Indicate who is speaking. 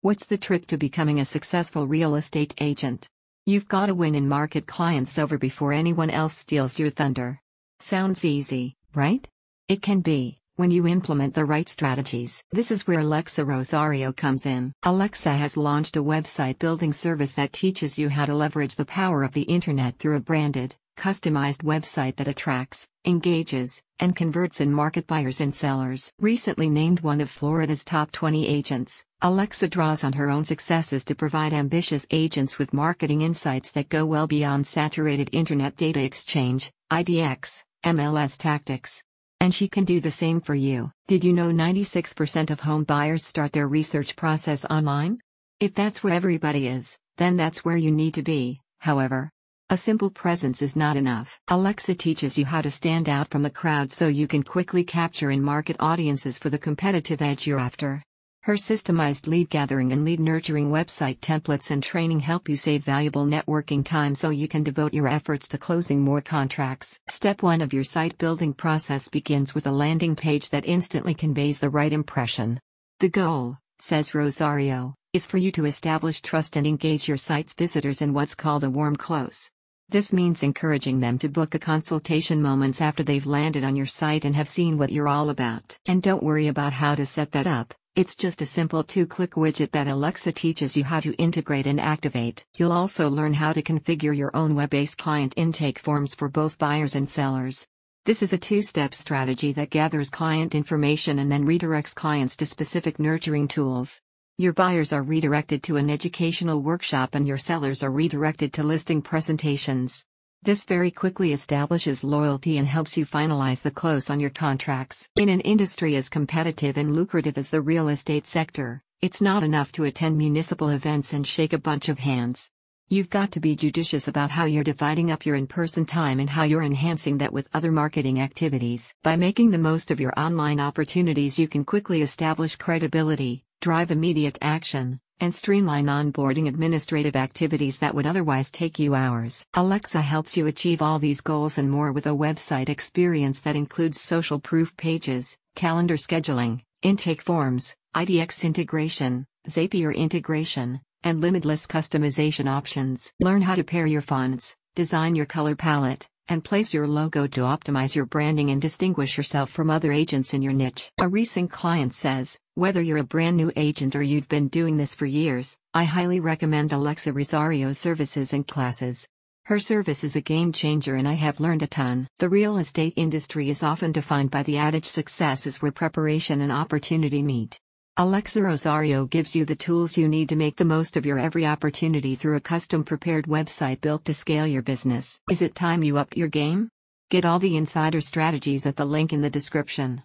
Speaker 1: What's the trick to becoming a successful real estate agent? You've got to win in market clients over before anyone else steals your thunder. Sounds easy, right? It can be, when you implement the right strategies. This is where Alexa Rosario comes in. Alexa has launched a website building service that teaches you how to leverage the power of the internet through a branded, customized website that attracts, engages, and converts in market buyers and sellers. Recently named one of Florida's top 20 agents, Alexa draws on her own successes to provide ambitious agents with marketing insights that go well beyond saturated internet data exchange, IDX, MLS tactics. And she can do the same for you. Did you know 96% of home buyers start their research process online? If that's where everybody is, then that's where you need to be, however. A simple presence is not enough. Alexa teaches you how to stand out from the crowd so you can quickly capture in market audiences for the competitive edge you're after. Her systemized lead gathering and lead nurturing website templates and training help you save valuable networking time so you can devote your efforts to closing more contracts. Step 1 of your site building process begins with a landing page that instantly conveys the right impression. The goal, says Rosario, is for you to establish trust and engage your site's visitors in what's called a warm close. This means encouraging them to book a consultation moments after they've landed on your site and have seen what you're all about. And don't worry about how to set that up, it's just a simple two click widget that Alexa teaches you how to integrate and activate. You'll also learn how to configure your own web based client intake forms for both buyers and sellers. This is a two step strategy that gathers client information and then redirects clients to specific nurturing tools. Your buyers are redirected to an educational workshop and your sellers are redirected to listing presentations. This very quickly establishes loyalty and helps you finalize the close on your contracts. In an industry as competitive and lucrative as the real estate sector, it's not enough to attend municipal events and shake a bunch of hands. You've got to be judicious about how you're dividing up your in person time and how you're enhancing that with other marketing activities. By making the most of your online opportunities, you can quickly establish credibility, drive immediate action, and streamline onboarding administrative activities that would otherwise take you hours. Alexa helps you achieve all these goals and more with a website experience that includes social proof pages, calendar scheduling, intake forms, IDX integration, Zapier integration, and limitless customization options. Learn how to pair your fonts, design your color palette, and place your logo to optimize your branding and distinguish yourself from other agents in your niche. A recent client says, whether you're a brand new agent or you've been doing this for years, I highly recommend Alexa Rosario's services and classes. Her service is a game changer and I have learned a ton. The real estate industry is often defined by the adage success is where preparation and opportunity meet. Alexa Rosario gives you the tools you need to make the most of your every opportunity through a custom prepared website built to scale your business. Is it time you upped your game? Get all the insider strategies at the link in the description.